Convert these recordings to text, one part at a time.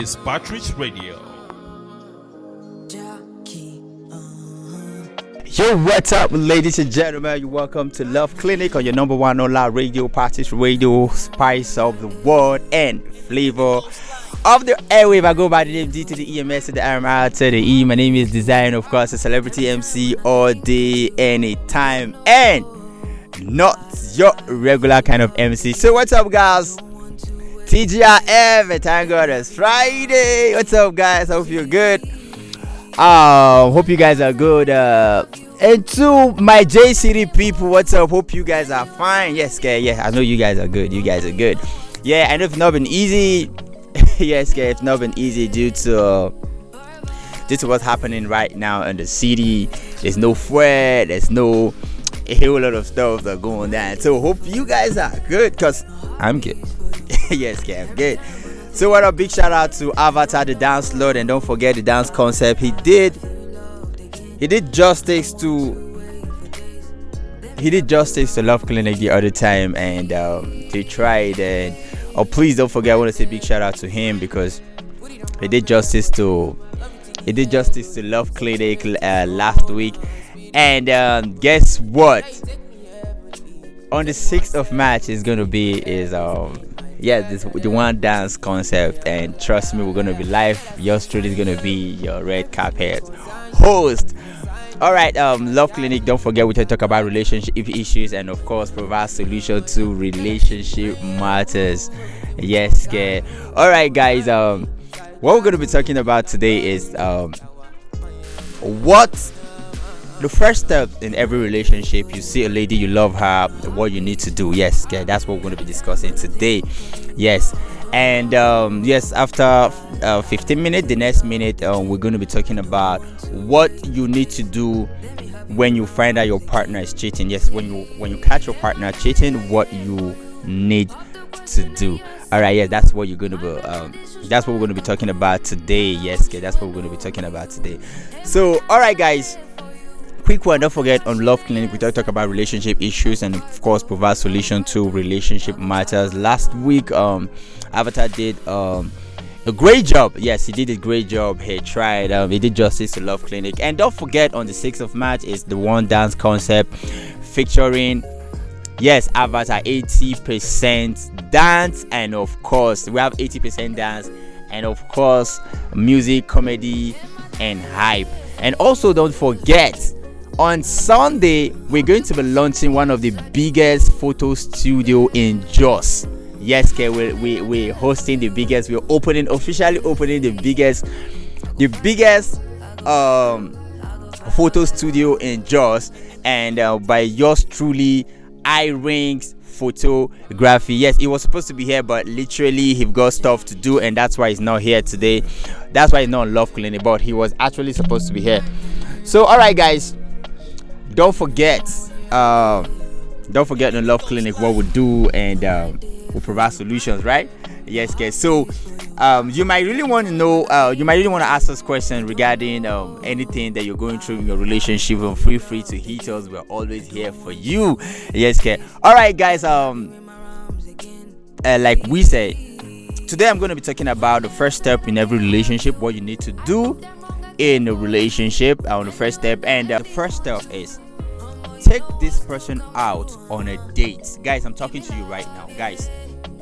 is Patris Radio. Uh-huh. Yo, what's up, ladies and gentlemen? You're welcome to Love Clinic on your number one online radio, Patris Radio, Spice of the World and Flavor of the airwave. I go by the name D to the EMS to the RMR to the E. My name is Desire, of course, a celebrity MC all day, anytime, and not your regular kind of MC. So, what's up, guys? TGIF, thank God it's Friday. What's up, guys? Hope you're good. Uh, hope you guys are good. Uh, and to my J City people, what's up? Hope you guys are fine. Yes, okay, yeah, I know you guys are good. You guys are good. Yeah, know it's not been easy. yes, okay, it's not been easy due to due to what's happening right now in the city. There's no fuel. There's no a whole lot of stuff that going down. So hope you guys are good, cause I'm good. yes, okay, I'm good. So what a big shout out to Avatar the Dance Lord and don't forget the dance concept. He did he did justice to he did justice to Love Clinic the other time and um, they tried and oh please don't forget I want to say big shout out to him because he did justice to he did justice to Love Clinic uh, last week and um, guess what on the 6th of March is gonna be is um yeah, this the one dance concept, and trust me, we're gonna be live. Your street is gonna be your red carpet host. All right, um, Love Clinic. Don't forget we talk about relationship issues and of course provide solution to relationship matters. Yes, okay. All right, guys. Um, what we're gonna be talking about today is um, what the first step in every relationship you see a lady you love her what you need to do. Yes okay, that's what we're going to be discussing today. Yes and um, yes after uh, 15 minutes the next minute um, we're going to be talking about what you need to do when you find out your partner is cheating. Yes when you when you catch your partner cheating what you need to do all right yeah that's what you're to be um, that's what we're to be talking about today yes okay, that's what we're to be talking about today. So all right guys quick one don't forget on love clinic we talk, talk about relationship issues and of course provide solution to relationship matters. Last week um avatar did um a great job. Yes he did a great job. He tried um, he did justice to love clinic. And don't forget on the 6th of march is the one dance concept featuring yes avatar 80% dance and of course we have 80% dance and of course music comedy and hype and also don't forget on Sunday, we're going to be launching one of the biggest photo studio in Jos. Yes, okay, we're, we, we're hosting the biggest, we're opening, officially opening the biggest, the biggest um, photo studio in Jos. And uh, by yours truly, I rings photography. Yes, he was supposed to be here, but literally he got stuff to do, and that's why he's not here today. That's why he's not on Love Clinic, but he was actually supposed to be here. So, all right, guys, don't forget uh, don't forget the love clinic what we do and uh, we provide solutions right yes guys. So um, you might really want to know uh, you might really want to ask us questions regarding um, anything that you're going through in your relationship. And feel free to hit us. We're always here for you. Yes okay all right guys. Um uh, like we say today i'm going to be talking about the first step in every relationship what you need to do in a relationship. On the first step and uh, the first step is take this person out on a date. Guys i'm talking to you right now. Guys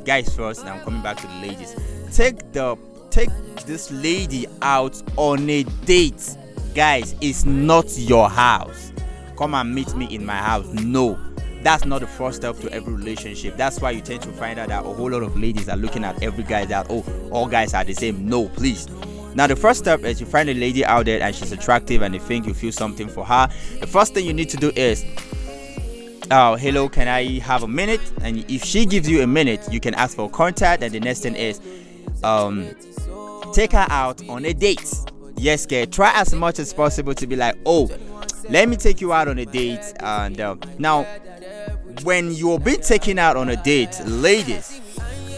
guys first and i'm coming back to the ladies. Take the take this lady out on a date. Guys it's not your house. Come and meet me in my house. No. That's not the first step to every relationship. That's why you tend to find out that a whole lot of ladies are looking at every guy that oh all guys are the same. No please. Now, the first step is you find a lady out there and she's attractive and you think you feel something for her. The first thing you need to do is, oh, hello, can I have a minute? And if she gives you a minute, you can ask for contact. And the next thing is, um, take her out on a date. Yes, girl Try as much as possible to be like, oh, let me take you out on a date. And uh, now, when you're being taken out on a date, ladies,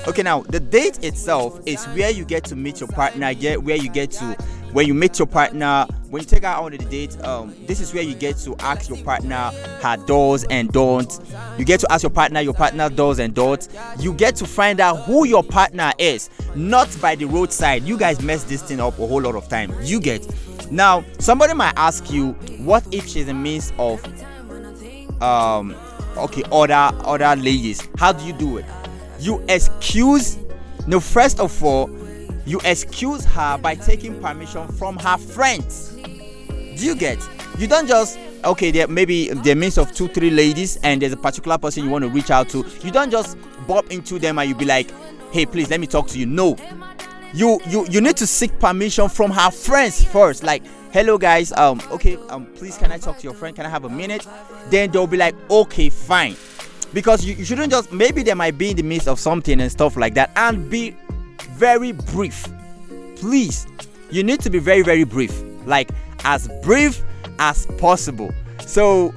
Okay, now the date itself is where you get to meet your partner, get where you get to when you meet your partner when you take her out on a date um, this is where you get to ask your partner her does and don'ts. You get to ask your partner your partner does and don'ts. You get to find out who your partner is not by the roadside. You guys mess this thing up a whole lot of time. You get. Now somebody might ask you what if she's a means of um okay other other ladies? How do you do it? You excuse no first of all you excuse her by taking permission from her friends. Do you get? You don't just okay there maybe there means of two three ladies and there's a particular person you want to reach out to. You don't just bump into them and you be like hey please let me talk to you. No. You you you need to seek permission from her friends first. Like hello guys. Um okay um please can i talk to your friend? Can i have a minute? Then they'll be like okay fine. Because you, you shouldn't just maybe they might be in the midst of something and stuff like that and be very brief. Please you need to be very very brief. Like as brief as possible. So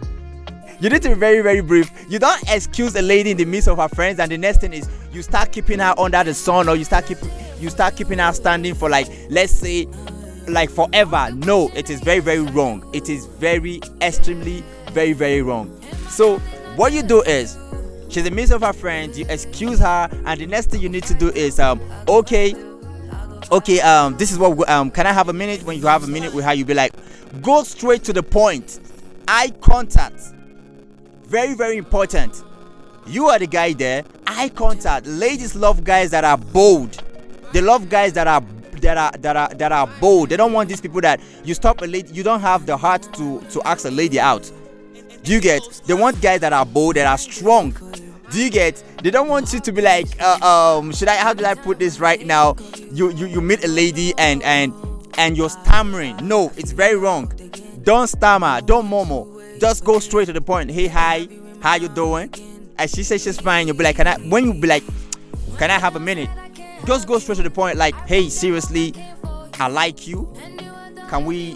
you need to be very very brief. You don't excuse a lady in the midst of her friends and the next thing is you start keeping her under the sun or you start keep you start keeping her standing for like let's say like forever. No it is very very wrong. It is very extremely very very wrong. So what you do is she's in the midst of her friends you excuse her and the next thing you need to do is um okay okay um this is what we- um can i have a minute? When you have a minute with her you be like go straight to the point. Eye contact. Very very important. You are the guy there. Eye contact. Ladies love guys that are bold. They love guys that are that are that are that are bold. They don't want these people that you stop a lady you don't have the heart to to ask a lady out. Do you get? They want guys that are bold that are strong do you get? They don't want you to be like uh, um should i how did i put this right now? You you you meet a lady and and and you're stammering. No it's very wrong. Don't stammer. Don't murmur. Just go straight to the point. Hey hi. How you doing? And she says she's fine. You'll be like can i when you be like can i have a minute? Just go straight to the point like hey seriously i like you. Can we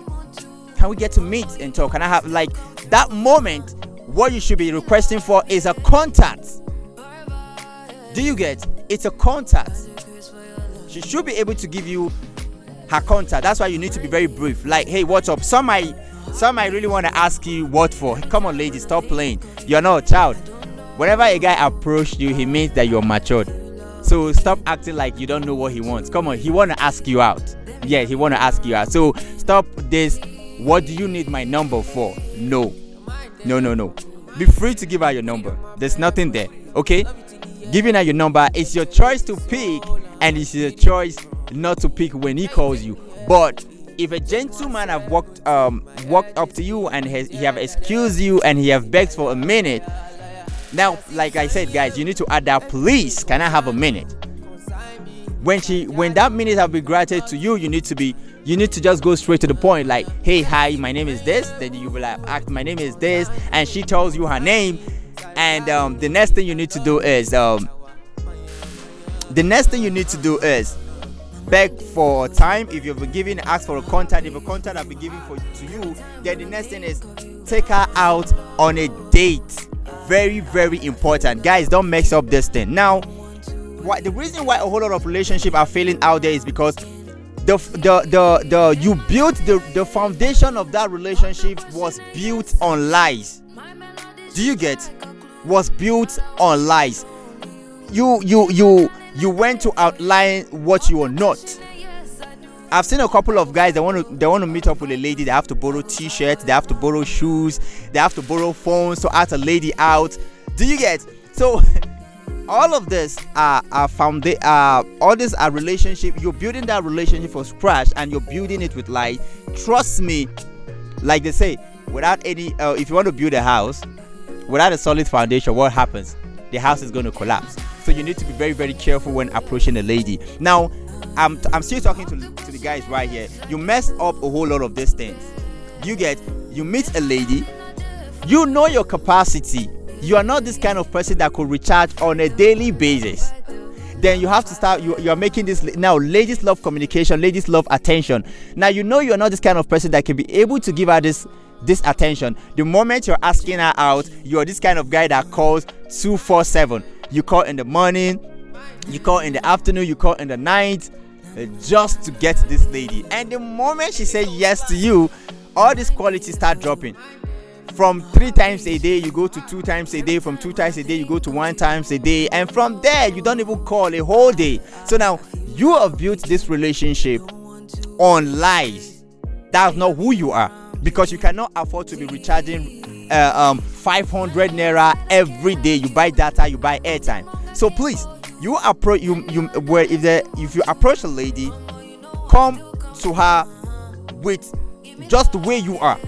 can we get to meet and talk? Can i have like that moment what you should be requesting for is a contact do you get? It's a contact. She should be able to give you her contact. That's why you need to be very brief. Like hey what's up? Some I some might really want to ask you what for. Come on lady stop playing. You're not a child. Whenever a guy approaches you he means that you're matured. So stop acting like you don't know what he wants. Come on he want to ask you out. Yeah he want to ask you out. So stop this what do you need my number for? No. No no no. Be free to give out your number. There's nothing there. Okay giving out your number it's your choice to pick and it's your choice not to pick when he calls you. But if a gentleman have walked um walked up to you and has, he have excused you and he have begged for a minute now like i said guys you need to add that please can i have a minute? When she when that minute have been granted to you you need to be you need to just go straight to the point like hey hi my name is this then you will like act my name is this and she tells you her name and um, the next thing you need to do is um, the next thing you need to do is beg for time. If you've been given ask for a contact. If a contact i've been given for to you then the next thing is take her out on a date. Very very important. Guys don't mix up this thing. Now the reason why a whole lot of relationships are failing out there is because the the the, the you built the the foundation of that relationship was built on lies. Do you get was built on lies you you you you went to outline what you are not I've seen a couple of guys that want to they want to meet up with a lady. They have to borrow t-shirts, they have to borrow shoes, they have to borrow phones to ask a lady out. Do you get? So all of this are are found uh all these are relationship. You're building that relationship from scratch and you're building it with light. Trust me, like they say, without any uh, if you want to build a house without a solid foundation, what happens? The house is going to collapse. So you need to be very very careful when approaching a lady. Now I'm, I'm still talking to, to the guys right here. You mess up a whole lot of these things. You get, you meet a lady, you know your capacity. You are not this kind of person that could recharge on a daily basis. Then you have to start, you, you are making this, now ladies love communication, ladies love attention. Now you know you are not this kind of person that can be able to give her this this attention. The moment you're asking her out, you're this kind of guy that calls 247. You call in the morning, you call in the afternoon, you call in the night. uh, just to get this lady. And the moment she says yes to you, all these qualities start dropping. From three times a day, you go to two times a day. From two times a day, you go to one times a day. And from there, you don't even call a whole day. So now you have built this relationship on lies. That's not who you are because you cannot afford to be recharging uh, um, 500 naira every day. You buy data, you buy airtime. So please, you approach you you where if the if you approach a lady, come to her with just the way you are.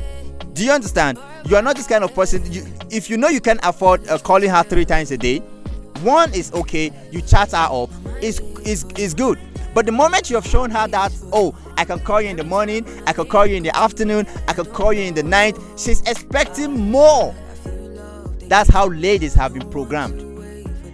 Do you understand? You are not this kind of person. You, if you know you can afford uh, calling her three times a day, one is okay. You chat her up. Is is is good. But the moment you have shown her that, oh, I can call you in the morning, I can call you in the afternoon, I can call you in the night, she's expecting more. That's how ladies have been programmed.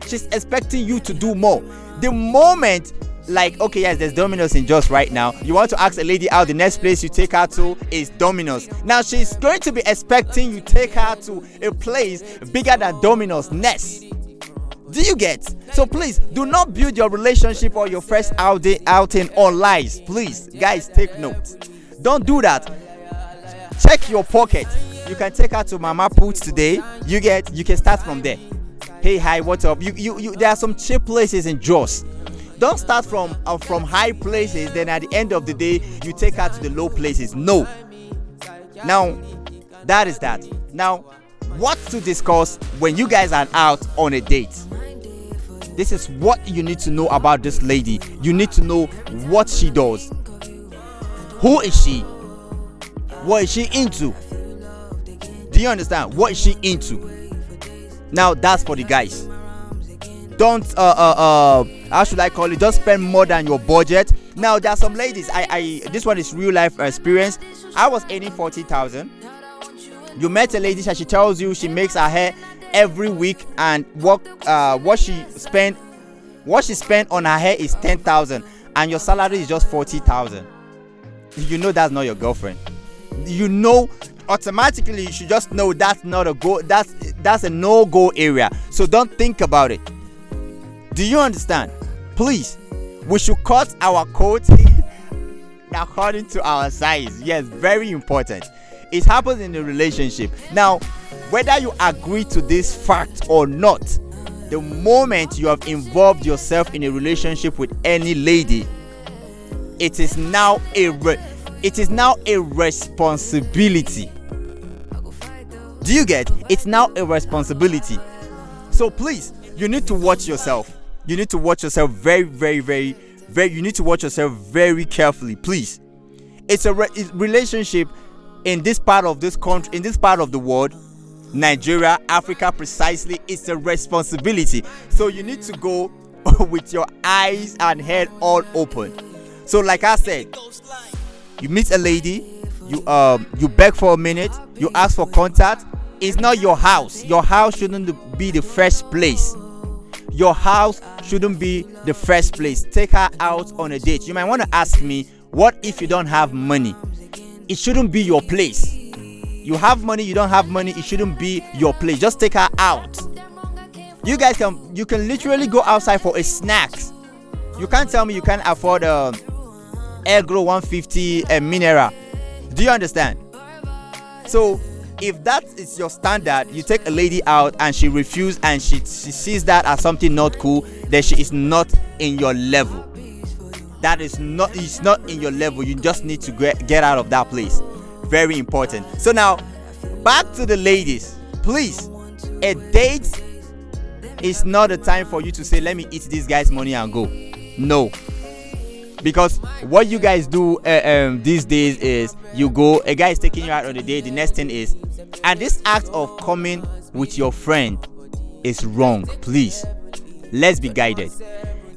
She's expecting you to do more. The moment like okay yes there's domino's in just right now you want to ask a lady out the next place you take her to is domino's now she's going to be expecting you take her to a place bigger than domino's next do you get? So please do not build your relationship or your first outing outing on lies. Please guys take note. Don't do that. Check your pocket. You can take her to mama put today. You get you can start from there. Hey hi what's up? You you, you there are some cheap places in jos. Don't start from uh, from high places then at the end of the day you take her to the low places. No. Now that is that. Now what to discuss when you guys are out on a date this is what you need to know about this lady. You need to know what she does. Who is she? What is she into? Do you understand? What is she into? Now that's for the guys. Don't uh uh uh how should i call it? Don't spend more than your budget. Now there are some ladies i i this one is real life experience. I was earning 40000 you met a lady and she tells you she makes her hair every week and what uh what she spent what she spent on her hair is 10000 and your salary is just 40000 you know that's not your girlfriend. You know automatically you should just know that's not a go that's that's a no-go area. So don't think about it. Do you understand? Please we should cut our coat according to our size. Yes very important. It happens in a relationship. Now whether you agree to this fact or not the moment you have involved yourself in a relationship with any lady it is now a re- it is now a responsibility. Do you get? It's now a responsibility. So please you need to watch yourself. You need to watch yourself very very very very you need to watch yourself very carefully please. It's a re- relationship in this part of this country in this part of the world nigeria africa precisely it's a responsibility. So you need to go with your eyes and head all open. So like i said you meet a lady you um you beg for a minute you ask for contact. It's not your house. Your house shouldn't be the first place. Your house shouldn't be the first place. Take her out on a date. You might want to ask me what if you don't have money? It shouldn't be your place you have money you don't have money it shouldn't be your place. Just take her out. You guys can you can literally go outside for a snacks you can't tell me you can't afford a um, Egro 150 a mineral. Do you understand? So if that is your standard you take a lady out and she refuses and she, she sees that as something not cool then she is not in your level. That is not it's not in your level. You just need to get, get out of that place very important. So now back to the ladies. Please a date is not a time for you to say let me eat this guy's money and go. No. Because what you guys do uh, um, these days is you go a guy is taking you out on a date the next thing is and this act of coming with your friend is wrong. Please let's be guided.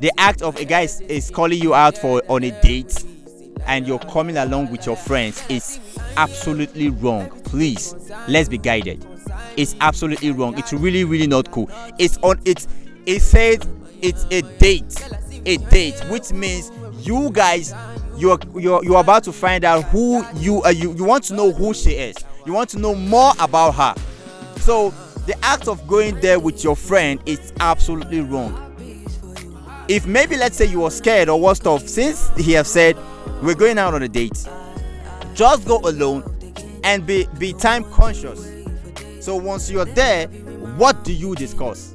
The act of a guy is, is calling you out for on a date and you're coming along with your friends is absolutely wrong. Please let's be guided. It's absolutely wrong. It's really really not cool. It's on it's it says it's a date a date which means you guys you're you're you're about to find out who you are you you want to know who she is. You want to know more about her. So the act of going there with your friend is absolutely wrong. If maybe let's say you were scared or what stuff, since he have said we're going out on a date, just go alone and be be time conscious. So once you're there, what do you discuss?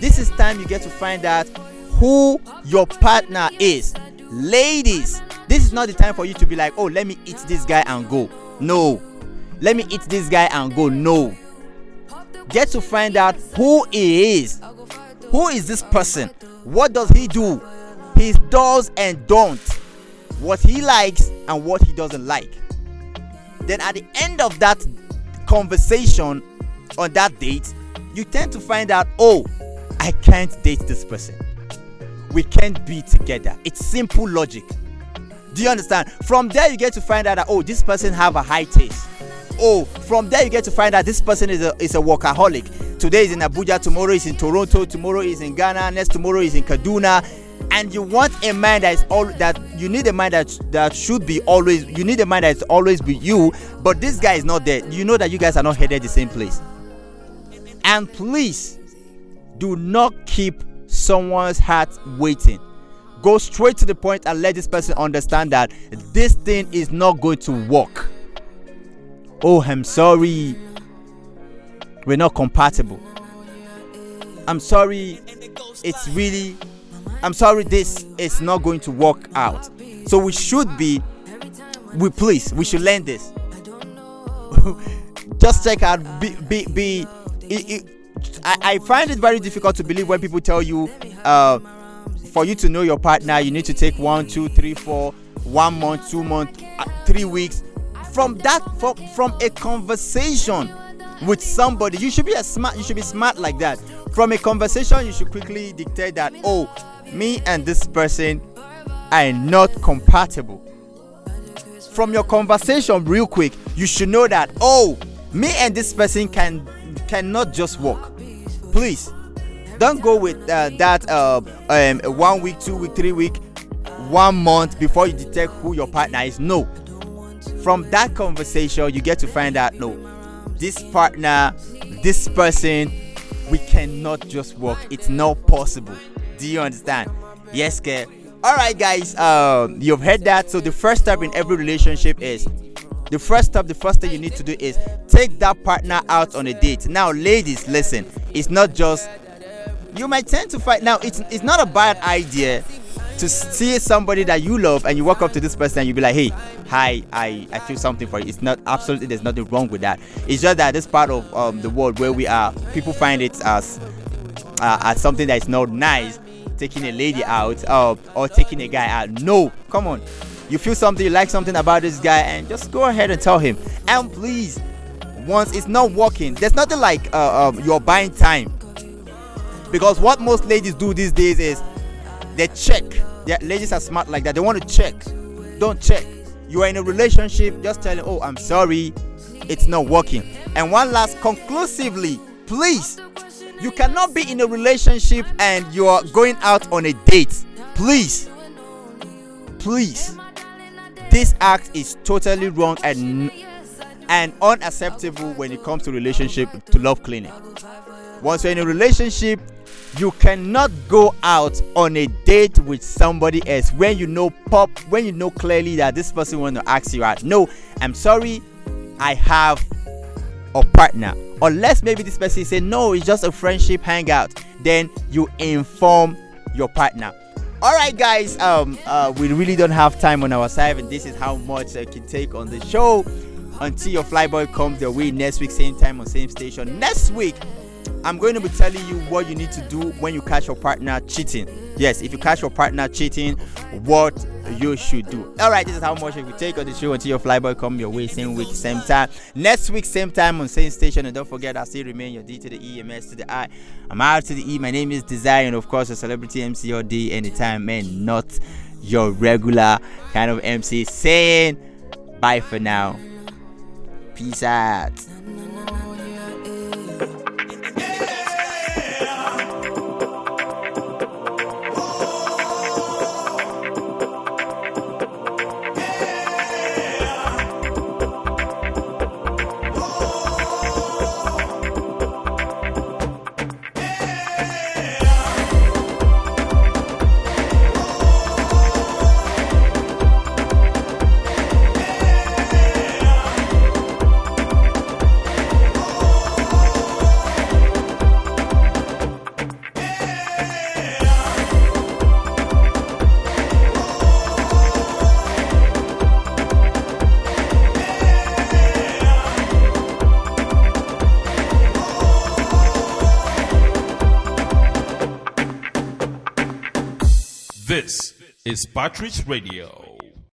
This is time you get to find out who your partner is. Ladies, this is not the time for you to be like, oh, let me eat this guy and go. No. Let me eat this guy and go. No. Get to find out who he is. Who is this person? What does he do? His does and don't. What he likes and what he doesn't like. Then at the end of that conversation on that date, you tend to find out, oh, I can't date this person. We can't be together. It's simple logic. Do you understand? From there, you get to find out that oh, this person have a high taste. Oh, from there you get to find out this person is a is a workaholic. Today is in Abuja, tomorrow is in Toronto, tomorrow is in Ghana, next tomorrow is in Kaduna, and you want a man that is all that you need a man that that should be always you need a man that is always with you, but this guy is not there. You know that you guys are not headed the same place. And please do not keep someone's heart waiting go straight to the point and let this person understand that this thing is not going to work. Oh, I'm sorry. We're not compatible. I'm sorry. It's really. I'm sorry. This is not going to work out. So we should be. We please. We should learn this. Just check out. Be. Be. be it, it, I, I find it very difficult to believe when people tell you. Uh, for you to know your partner, you need to take one, two, three, four, one month, two months, uh, three weeks. From that, from, from a conversation with somebody, you should be a smart. You should be smart like that. From a conversation, you should quickly dictate that. Oh, me and this person are not compatible. From your conversation, real quick, you should know that. Oh, me and this person can cannot just work. Please don't go with uh, that uh, um, one week, two week, three week, one month before you detect who your partner is. No. From that conversation, you get to find out no, this partner, this person, we cannot just work. It's not possible. Do you understand? Yes, okay. All right, guys. Um, you've heard that. So the first step in every relationship is the first step. The first thing you need to do is take that partner out on a date. Now, ladies, listen. It's not just you might tend to fight. Now, it's it's not a bad idea to see somebody that you love and you walk up to this person and you be like, hey, hi, I, I feel something for you. It's not absolutely there's nothing wrong with that. It's just that this part of um, the world where we are, people find it as uh, as something that is not nice, taking a lady out uh, or taking a guy out. No, come on. You feel something, you like something about this guy, and just go ahead and tell him. And please, once it's not working, there's nothing like uh, um, you're buying time because what most ladies do these days is they check. Their ladies are smart like that. They want to check. Don't check. You are in a relationship, just telling, oh, I'm sorry, it's not working. And one last conclusively, please, you cannot be in a relationship and you are going out on a date. Please, please, this act is totally wrong and and unacceptable when it comes to relationship to love clinic. Once you're in a relationship, you cannot go out on a date with somebody else when you know pop when you know clearly that this person want to ask you out no i'm sorry i have a partner. Unless maybe this person say no it's just a friendship hangout then you inform your partner. All right guys um uh, we really don't have time on our side and this is how much i can take on the show. Until your flyboy comes your way next week same time on same station. Next week I'm going to be telling you what you need to do when you catch your partner cheating. Yes, if you catch your partner cheating, what you should do. All right, this is how much we take on the show until your flyboy come your way same week, same time. Next week, same time on same station. And don't forget, I still remain your D to the E, M S to the I. I'm out to the E. My name is Desire, and of course, a celebrity MC or D anytime, man, not your regular kind of MC. Saying bye for now. Peace out. Is Patris Radio.